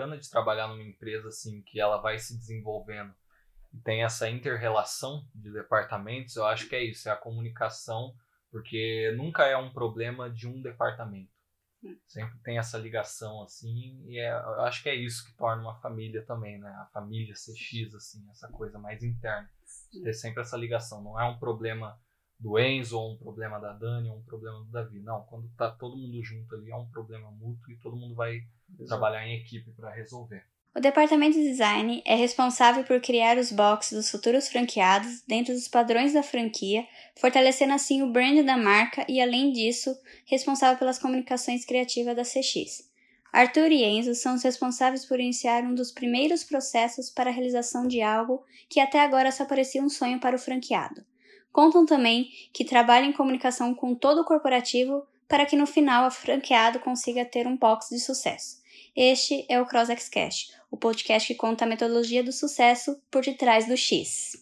bacana de trabalhar numa empresa assim que ela vai se desenvolvendo e tem essa inter-relação de departamentos, eu acho que é isso, é a comunicação, porque nunca é um problema de um departamento. Sempre tem essa ligação assim, e é, eu acho que é isso que torna uma família também, né? A família CX, assim, essa coisa mais interna. Ter sempre essa ligação. Não é um problema do Enzo, ou um problema da Dani, ou um problema do Davi. Não, quando tá todo mundo junto ali, é um problema mútuo e todo mundo vai Exato. trabalhar em equipe para resolver. O departamento de design é responsável por criar os boxes dos futuros franqueados dentro dos padrões da franquia, fortalecendo assim o brand da marca e, além disso, responsável pelas comunicações criativas da CX. Arthur e Enzo são os responsáveis por iniciar um dos primeiros processos para a realização de algo que até agora só parecia um sonho para o franqueado. Contam também que trabalham em comunicação com todo o corporativo para que no final o franqueado consiga ter um box de sucesso. Este é o CrossX Cash, o podcast que conta a metodologia do sucesso por detrás do X.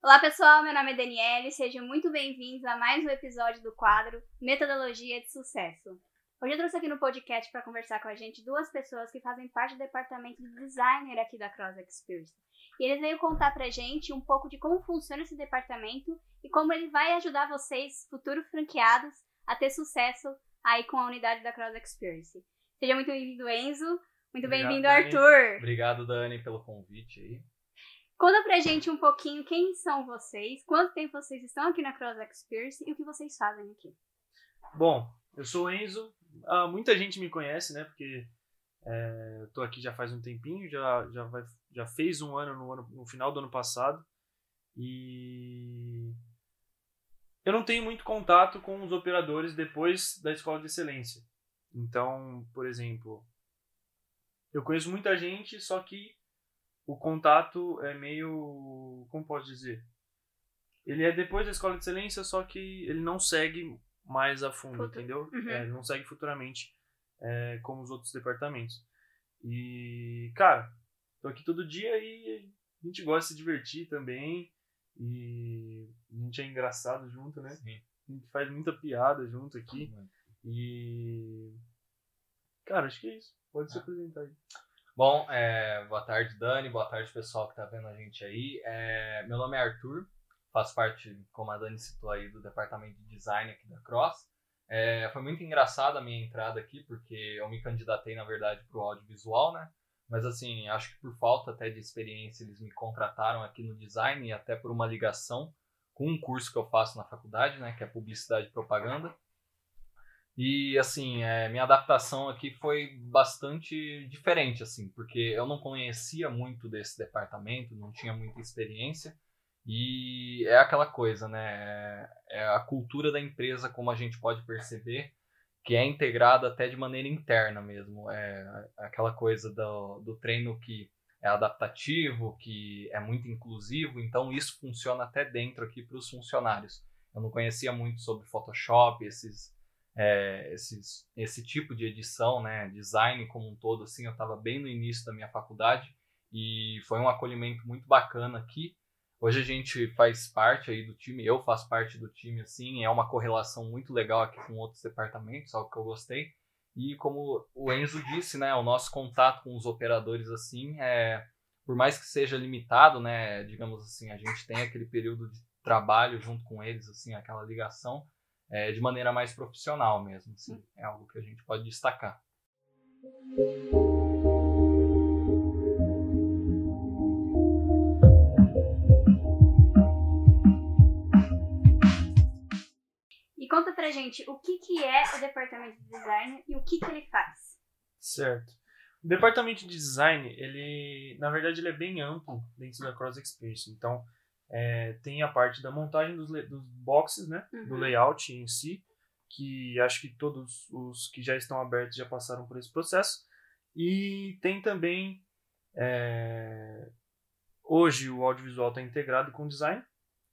Olá pessoal, meu nome é Daniele, sejam muito bem-vindos a mais um episódio do quadro Metodologia de Sucesso. Hoje eu trouxe aqui no podcast para conversar com a gente duas pessoas que fazem parte do departamento de designer aqui da Cross Experience. E eles veio contar pra gente um pouco de como funciona esse departamento e como ele vai ajudar vocês, futuros franqueados, a ter sucesso aí com a unidade da Cross Experience. Seja muito bem-vindo, Enzo. Muito bem-vindo, Arthur. Obrigado, Dani, pelo convite aí. Conta pra gente um pouquinho quem são vocês, quanto tempo vocês estão aqui na Cross Experience e o que vocês fazem aqui. Bom, eu sou o Enzo. Ah, muita gente me conhece, né? Porque é, tô aqui já faz um tempinho, já, já, vai, já fez um ano no, ano no final do ano passado. E eu não tenho muito contato com os operadores depois da escola de excelência. Então, por exemplo, eu conheço muita gente, só que o contato é meio. Como posso dizer? Ele é depois da escola de excelência, só que ele não segue mais a fundo, entendeu? Uhum. É, não segue futuramente é, como os outros departamentos. E, cara, tô aqui todo dia e a gente gosta de se divertir também. E a gente é engraçado junto, né? Sim. A gente faz muita piada junto aqui. Uhum. E. Cara, acho que é isso. Pode se ah. apresentar aí. Bom, é, boa tarde, Dani. Boa tarde, pessoal que tá vendo a gente aí. É, meu nome é Arthur faço parte, como a Dani citou aí, do departamento de design aqui da Cross. É, foi muito engraçada a minha entrada aqui, porque eu me candidatei, na verdade, para o audiovisual, né? Mas, assim, acho que por falta até de experiência, eles me contrataram aqui no design e até por uma ligação com um curso que eu faço na faculdade, né? Que é Publicidade e Propaganda. E, assim, é, minha adaptação aqui foi bastante diferente, assim, porque eu não conhecia muito desse departamento, não tinha muita experiência. E é aquela coisa, né? É a cultura da empresa, como a gente pode perceber, que é integrada até de maneira interna mesmo. É aquela coisa do, do treino que é adaptativo, que é muito inclusivo, então isso funciona até dentro aqui para os funcionários. Eu não conhecia muito sobre Photoshop, esses, é, esses, esse tipo de edição, né, design como um todo, assim, eu estava bem no início da minha faculdade e foi um acolhimento muito bacana aqui Hoje a gente faz parte aí do time, eu faço parte do time, assim, é uma correlação muito legal aqui com outros departamentos, algo que eu gostei. E como o Enzo disse, né, o nosso contato com os operadores, assim, é, por mais que seja limitado, né, digamos assim, a gente tem aquele período de trabalho junto com eles, assim, aquela ligação, é, de maneira mais profissional mesmo, assim, é algo que a gente pode destacar. Pra gente o que, que é o departamento de design e o que, que ele faz. Certo. O departamento de design, ele, na verdade, ele é bem amplo dentro da Cross Experience. Então, é, tem a parte da montagem dos, dos boxes, né? Uhum. Do layout em si, que acho que todos os que já estão abertos já passaram por esse processo. E tem também. É, hoje o audiovisual está integrado com o design.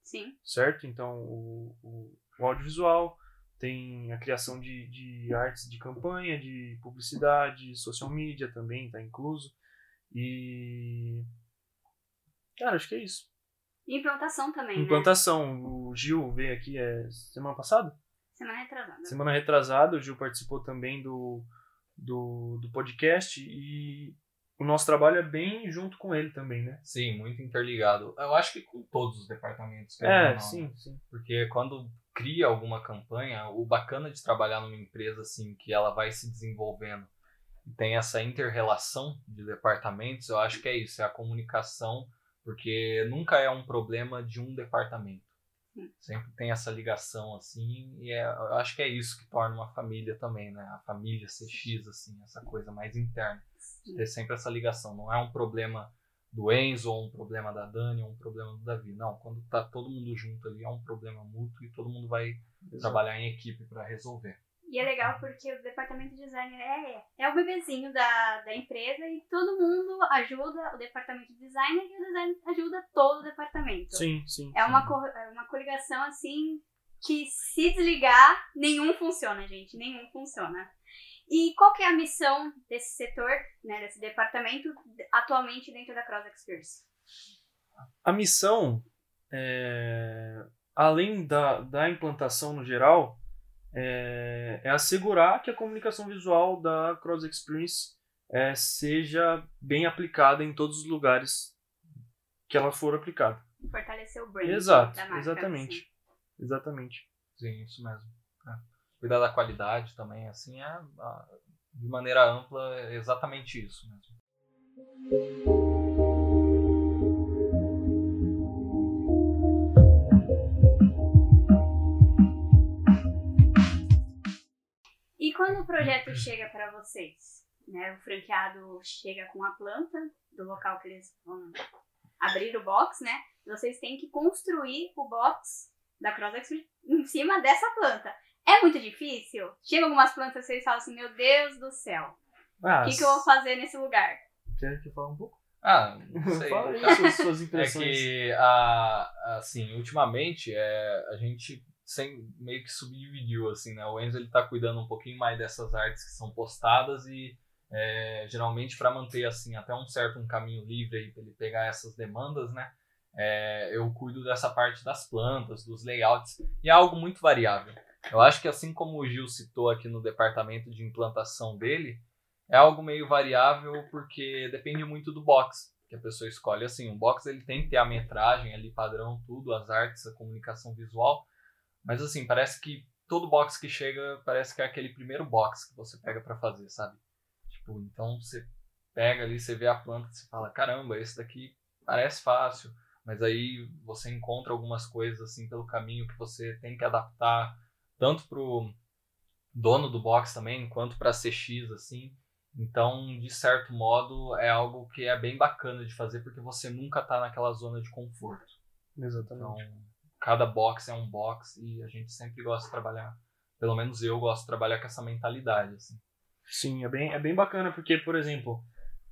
Sim. Certo? Então, o, o o audiovisual, tem a criação de, de artes de campanha, de publicidade, social media também está incluso. E. Cara, acho que é isso. E implantação também, né? Implantação. O Gil veio aqui é, semana passada? Semana retrasada. Semana retrasada, o Gil participou também do, do, do podcast e o nosso trabalho é bem junto com ele também, né? Sim, muito interligado. Eu acho que com todos os departamentos. querendo É, não, sim, né? sim. Porque quando cria alguma campanha, o bacana de trabalhar numa empresa assim, que ela vai se desenvolvendo e tem essa inter-relação de departamentos, eu acho que é isso, é a comunicação, porque nunca é um problema de um departamento. Sim. Sempre tem essa ligação assim, e é, eu acho que é isso que torna uma família também, né? A família CX, assim, essa coisa mais interna. Ter sempre essa ligação. Não é um problema do Enzo, ou um problema da Dani, ou um problema do Davi. Não, quando tá todo mundo junto ali, é um problema mútuo e todo mundo vai trabalhar em equipe para resolver. E é legal porque o departamento de design é, é o bebezinho da, da empresa e todo mundo ajuda o departamento de design e o design ajuda todo o departamento. Sim, sim. É uma, co- é uma coligação assim que se desligar, nenhum funciona, gente. Nenhum funciona. E qual que é a missão desse setor, né, desse departamento, atualmente dentro da Cross Experience? A missão, é, além da, da implantação no geral, é, é assegurar que a comunicação visual da Cross Experience é, seja bem aplicada em todos os lugares que ela for aplicada. Fortalecer o brand Exato, da marca. exatamente. assim. Exatamente. Sim, isso mesmo. Cuidar da qualidade também, assim, é, de maneira ampla, é exatamente isso mesmo. E quando o projeto chega para vocês, né, o franqueado chega com a planta do local que eles vão abrir o box, né? Vocês têm que construir o box da Cross Expert em cima dessa planta. É muito difícil? Chegam algumas plantas e vocês falam assim, meu Deus do céu, Ah, o que, que eu vou fazer nesse lugar? Quer que eu fale um pouco? Ah, não sei. Fala aí suas, suas É impressões. que, a, assim, ultimamente, é, a gente sem, meio que subdividiu, assim, né? O Enzo, ele tá cuidando um pouquinho mais dessas artes que são postadas e, é, geralmente, para manter, assim, até um certo um caminho livre aí, pra ele pegar essas demandas, né? É, eu cuido dessa parte das plantas, dos layouts, e é algo muito variável. Eu acho que, assim como o Gil citou aqui no departamento de implantação dele, é algo meio variável porque depende muito do box que a pessoa escolhe. Assim, o box ele tem que ter a metragem ali padrão, tudo, as artes, a comunicação visual. Mas assim, parece que todo box que chega parece que é aquele primeiro box que você pega pra fazer, sabe? Tipo, então você pega ali, você vê a planta, você fala, caramba, esse daqui parece fácil, mas aí você encontra algumas coisas assim pelo caminho que você tem que adaptar tanto pro dono do box também, quanto pra CX assim. Então, de certo modo, é algo que é bem bacana de fazer porque você nunca tá naquela zona de conforto. Então, Exatamente. cada box é um box e a gente sempre gosta de trabalhar, pelo menos eu gosto de trabalhar com essa mentalidade, assim. Sim, é bem, é bem bacana porque, por exemplo,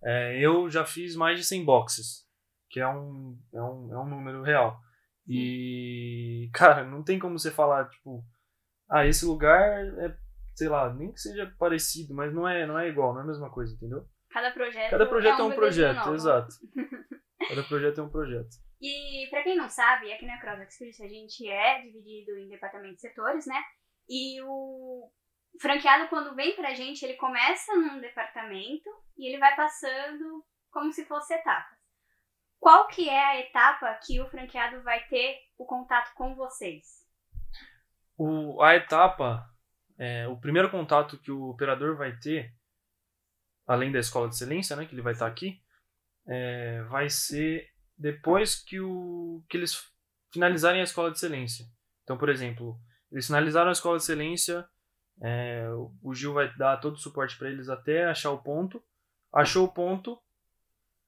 é, eu já fiz mais de 100 boxes, que é um, é um, é um número real. E, cara, não tem como você falar, tipo, ah, esse lugar é, sei lá, nem que seja parecido, mas não é, não é igual, não é a mesma coisa, entendeu? Cada projeto, Cada projeto é um, bebezinho projeto, novo. exato. Cada projeto é um projeto. E pra quem não sabe, aqui na Cross Experience a gente é dividido em departamentos e setores, né? E o franqueado, quando vem pra gente, ele começa num departamento e ele vai passando como se fosse etapas. Qual que é a etapa que o franqueado vai ter o contato com vocês? O, a etapa, é, o primeiro contato que o operador vai ter, além da escola de excelência, né, que ele vai estar aqui, é, vai ser depois que, o, que eles finalizarem a escola de excelência. Então, por exemplo, eles finalizaram a escola de excelência, é, o Gil vai dar todo o suporte para eles até achar o ponto. Achou o ponto,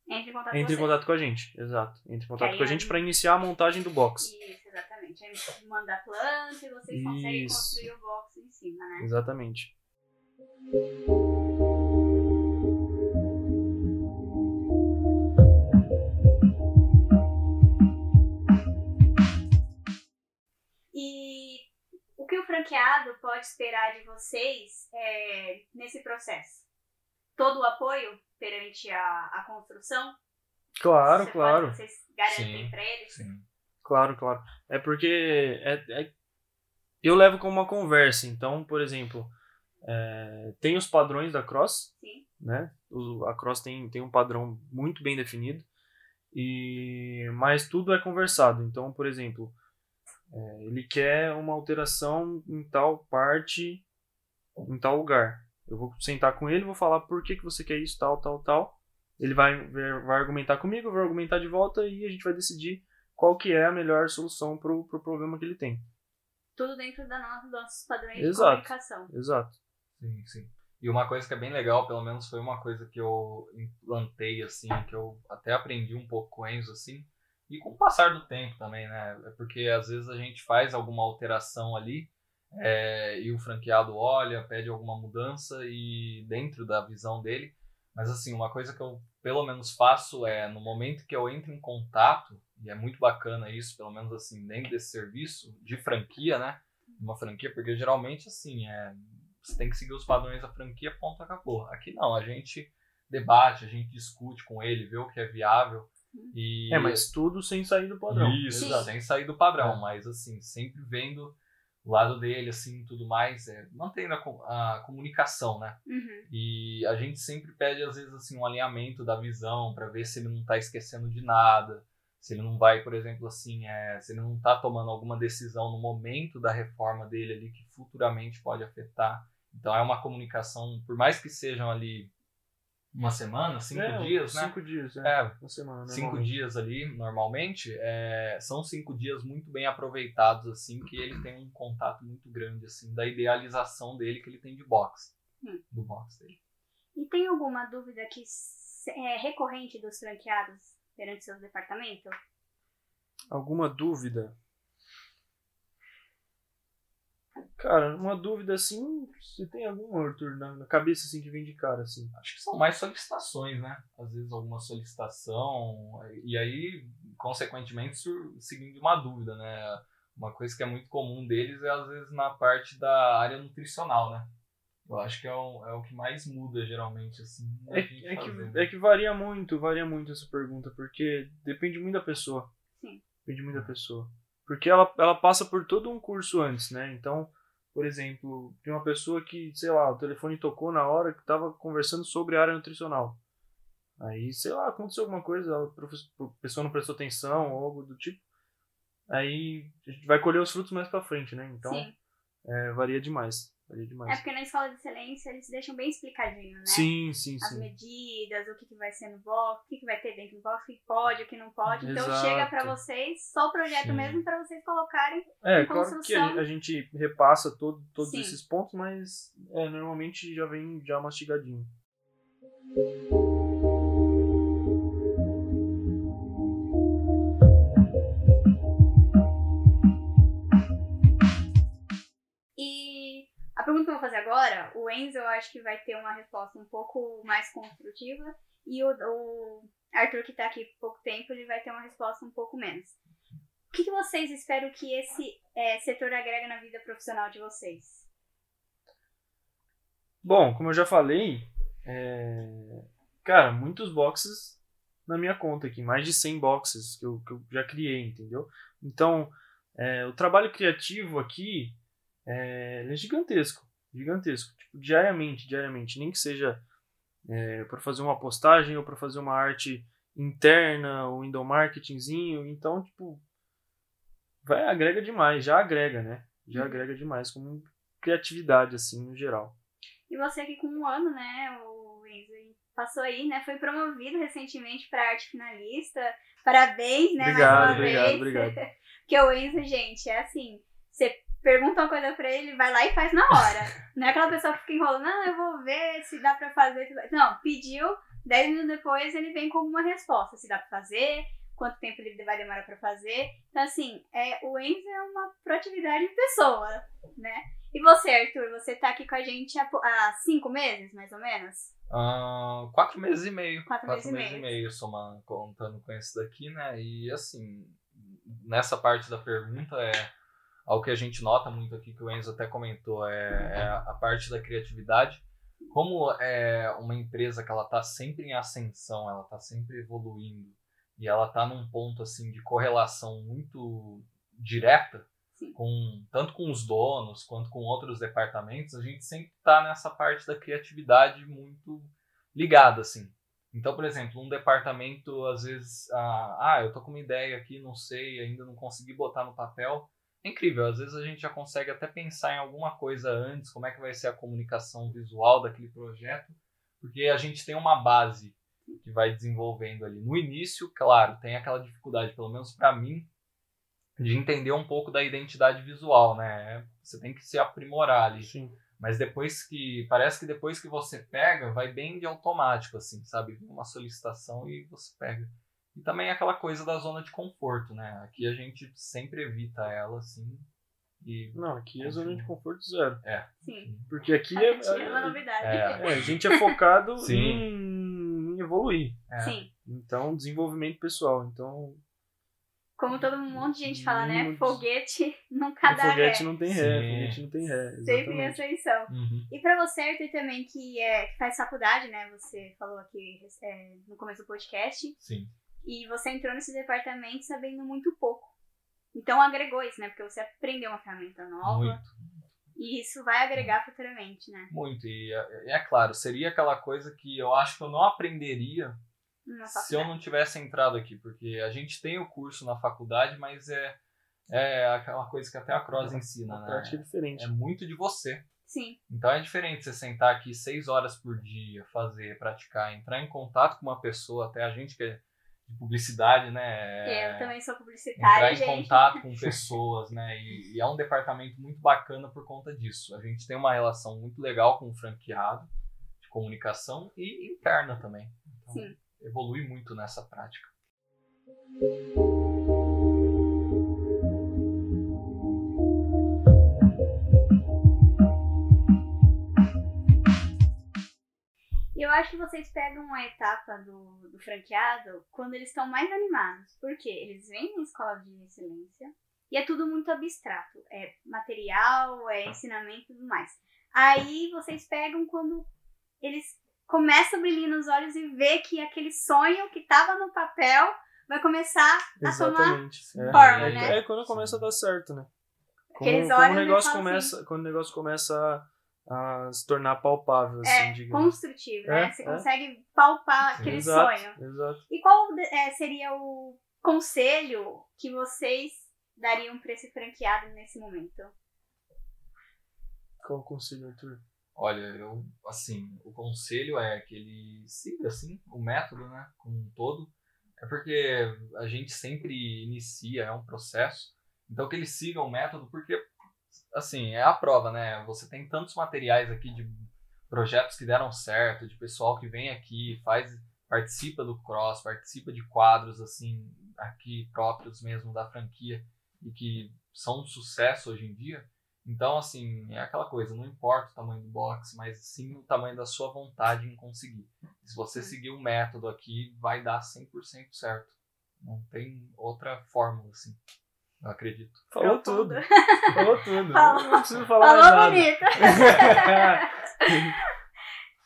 Entre em contato entre em contato com a gente. Exato. Entre em contato aí com a gente para iniciar a montagem do box. Isso, exatamente. Aí manda a planta e vocês conseguem Isso. construir o box em cima, né? Exatamente. E o que o franqueado pode esperar de vocês é, nesse processo? Todo o apoio perante a, a construção? Claro, Você claro. Pode, vocês garantem para eles? Sim. Claro, claro. É porque é, é- eu levo como uma conversa. Então, por exemplo, é, tem os padrões da Cross, Sim. né? O- a Cross tem, tem um padrão muito bem definido. E mas tudo é conversado. Então, por exemplo, é, ele quer uma alteração em tal parte, em tal lugar. Eu vou sentar com ele, vou falar por que, que você quer isso, tal, tal, tal. Ele vai, vai argumentar comigo, eu vou argumentar de volta e a gente vai decidir qual que é a melhor solução pro, pro problema que ele tem. Tudo dentro da no- dos nossos padrões Exato. de comunicação. Exato. Sim, sim. E uma coisa que é bem legal, pelo menos foi uma coisa que eu implantei, assim, que eu até aprendi um pouco com o Enzo, assim, e com o passar do tempo também, né? É porque às vezes a gente faz alguma alteração ali é, e o franqueado olha, pede alguma mudança e dentro da visão dele. Mas assim, uma coisa que eu pelo menos faço é no momento que eu entro em contato, e é muito bacana isso, pelo menos assim, dentro desse serviço de franquia, né? Uma franquia, porque geralmente assim, é, você tem que seguir os padrões da franquia, ponto, acabou. Aqui não, a gente debate, a gente discute com ele, vê o que é viável. E É, mas tudo sem sair do padrão. isso, Sim. sem sair do padrão, É. mas assim, sempre vendo o lado dele, assim, tudo mais, é, mantendo a, a comunicação, né? Uhum. E a gente sempre pede, às vezes, assim, um alinhamento da visão para ver se ele não tá esquecendo de nada, se ele não vai, por exemplo, assim, é, se ele não tá tomando alguma decisão no momento da reforma dele ali que futuramente pode afetar. Então é uma comunicação, por mais que sejam ali uma semana, cinco É, dias, né? Cinco dias, é. É, Uma semana, cinco dias ali, normalmente, é, são cinco dias muito bem aproveitados, assim, que ele tem um contato muito grande, assim, da idealização dele que ele tem de boxe. Hum. Do boxe dele. E tem alguma dúvida que é recorrente dos franqueados perante seus departamentos? Alguma dúvida? Cara, uma dúvida assim, se tem algum, Arthur, na, na cabeça assim que vem de cara, assim. Acho que são mais solicitações, né? Às vezes alguma solicitação, e aí, consequentemente, seguindo uma dúvida, né? Uma coisa que é muito comum deles é, às vezes, na parte da área nutricional, né? Eu acho que é o, é o que mais muda, geralmente, assim. É, gente é, que, né? é que varia muito, varia muito essa pergunta, porque depende muito da pessoa. Sim. Depende muito da pessoa. Porque ela, ela passa por todo um curso antes, né? Então, por exemplo, tem uma pessoa que, sei lá, o telefone tocou na hora que estava conversando sobre a área nutricional. Aí, sei lá, aconteceu alguma coisa, a pessoa não prestou atenção ou algo do tipo. Aí a gente vai colher os frutos mais pra frente, né? Então, Sim. é, varia demais. Varia É demais. porque na escola de excelência eles deixam bem explicadinho, né? Sim, sim, As sim. medidas, o que, que vai ser no box, o que, que vai ter dentro do box, o que pode, o que não pode. Então Exato. chega pra vocês só o projeto Sim. mesmo pra vocês colocarem. É, em claro que a gente repassa todo, todos Sim. esses pontos, mas é, normalmente já vem já mastigadinho. Pergunta que eu vou fazer agora, o Enzo eu acho que vai ter uma resposta um pouco mais construtiva. E o, o Arthur, que tá aqui por pouco tempo, ele vai ter uma resposta um pouco menos. O que, que vocês esperam que esse é, setor agrega na vida profissional de vocês? Bom, como eu já falei, é, cara, muitos boxes na minha conta aqui, mais de 100 boxes que eu, que eu já criei, entendeu? Então, é, o trabalho criativo aqui é, ele é gigantesco, gigantesco, tipo, diariamente, diariamente, nem que seja é, para fazer uma postagem ou para fazer uma arte interna, ou window marketingzinho, então, tipo, vai agrega demais, já agrega, né? Já Uhum. agrega demais como criatividade assim no geral. E você aqui com um ano, né, o Enzo, passou aí, né, foi promovido recentemente para arte finalista. Parabéns, né, Obrigado, mais uma obrigado, vez. obrigado. Porque o Enzo, gente, é assim, você pergunta uma coisa pra ele, vai lá e faz na hora. Não é aquela pessoa que fica enrolando, não, eu vou ver se dá pra fazer. se vai-" Não, pediu, 10 minutos depois ele vem com uma resposta, se dá pra fazer, quanto tempo ele vai demorar pra fazer. Então, assim, é, o Enzo é uma proatividade em pessoa, né? E você, Arthur, você tá aqui com a gente há, há cinco meses, mais ou menos? Ah, quatro meses e meio. Quatro meses e meio. meio, somando, contando com esse daqui, né? E assim, nessa parte da pergunta é algo que a gente nota muito aqui, que o Enzo até comentou, é, é a parte da criatividade. Como é uma empresa que ela tá sempre em ascensão, ela tá sempre evoluindo, e ela tá num ponto assim de correlação muito direta com tanto com os donos quanto com outros departamentos, a gente sempre está nessa parte da criatividade muito ligada assim. Então, por exemplo, um departamento às vezes, ah, ah, eu tô com uma ideia aqui, não sei, ainda não consegui botar no papel. É incrível, às vezes a gente já consegue até pensar em alguma coisa antes, como é que vai ser a comunicação visual daquele projeto, porque a gente tem uma base que vai desenvolvendo ali. No início, claro, tem aquela dificuldade, pelo menos para mim, de entender um pouco da identidade visual, né? Você tem que se aprimorar ali. Sim. Mas depois que. Parece que depois que você pega, vai bem de automático, assim, sabe? Uma solicitação e você pega. E também aquela coisa da zona de conforto, né? Aqui a gente sempre evita ela, assim. E... Não, aqui é zona de conforto zero. É. Sim. Porque aqui é, Aqui é uma novidade. É. é, a gente é focado Sim. em evoluir. é. Sim. Então, desenvolvimento pessoal. Então, Como todo um monte de gente fala, né? Foguete nunca dá ré. foguete não tem ré, Sim. foguete não tem ré. Sempre Exatamente. ascensão. Uhum. E pra você, Arthur, também, que, é, que faz faculdade, né? Você falou aqui é, no começo do podcast. Sim. E você entrou nesse departamento sabendo muito pouco. Então agregou isso, né? Porque você aprendeu uma ferramenta nova. Muito. E isso vai agregar futuramente, né? Muito. E é, é claro, seria aquela coisa que eu acho que eu não aprenderia se eu não tivesse entrado aqui, porque a gente tem o curso na faculdade, mas é, é aquela coisa que até a Cross ensina, A prática é né? diferente. É muito de você. Sim, Então é diferente você sentar aqui seis horas por dia, fazer, praticar, entrar em contato com uma pessoa, até a gente que é de publicidade, né? É, eu também sou entrar publicitária, em gente. contato com pessoas, né? E, e é um departamento muito bacana por conta disso. A gente tem uma relação muito legal com o franqueado de comunicação e interna também. Então, Sim. evolui muito nessa prática. E eu acho que vocês pegam a etapa do, do franqueado quando eles estão mais animados. Porque eles vêm na escola de excelência e é tudo muito abstrato. É material, é ensinamento e tudo mais. Aí vocês pegam quando eles começam a brilhar nos olhos e ver que aquele sonho que estava no papel vai começar a tomar Exatamente. É, forma, é, né? é quando começa a dar certo, né? Como, como olham o negócio começa, quando o negócio começa a, se tornar palpável, assim, é, digamos. construtivo, né? É, Você é. consegue palpar aquele exato, sonho. Exato. E qual é, seria o conselho que vocês dariam para esse franqueado nesse momento? Qual o conselho, Arthur? Olha, eu, assim, o conselho é que ele siga, assim, o método, né, como um todo. É porque a gente sempre inicia, é um processo. Então que ele siga o método, porque, assim, é a prova, né? Você tem tantos materiais aqui de projetos que deram certo, de pessoal que vem aqui, faz, participa do cross, participa de quadros, assim, aqui próprios mesmo da franquia, e que são um sucesso hoje em dia. Então, assim, é aquela coisa, não importa o tamanho do box, mas sim o tamanho da sua vontade em conseguir. Se você seguir o método aqui, vai dar 100% certo. Não tem outra fórmula, assim. Eu acredito. Falou tudo. Falou tudo. Falou. Não preciso falar mais Falou nada. bonito!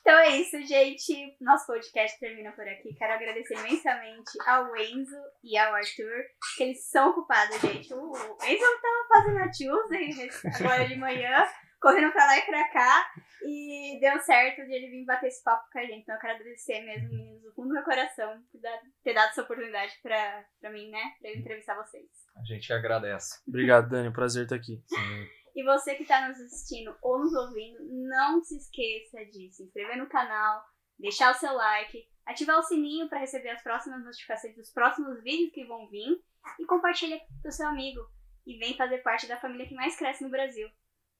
Então é isso, gente. Nosso podcast termina por aqui. Quero agradecer imensamente ao Enzo e ao Arthur, que eles são ocupados, gente. O Enzo tava fazendo a Tuesday agora de manhã, correndo pra lá e pra cá, e deu certo de ele vir bater esse papo com a gente. Então eu quero agradecer mesmo, meninos, do fundo do meu coração, por dar- ter dado essa oportunidade pra, pra mim, né? Pra eu entrevistar vocês. A gente agradece. Obrigado, Dani. Prazer estar aqui. Sim. E você que está nos assistindo ou nos ouvindo, não se esqueça de se inscrever no canal, deixar o seu like, ativar o sininho para receber as próximas notificações dos próximos vídeos que vão vir e compartilha com o seu amigo. E vem fazer parte da família que mais cresce no Brasil.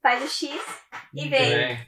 Faz o X e vem! Bem,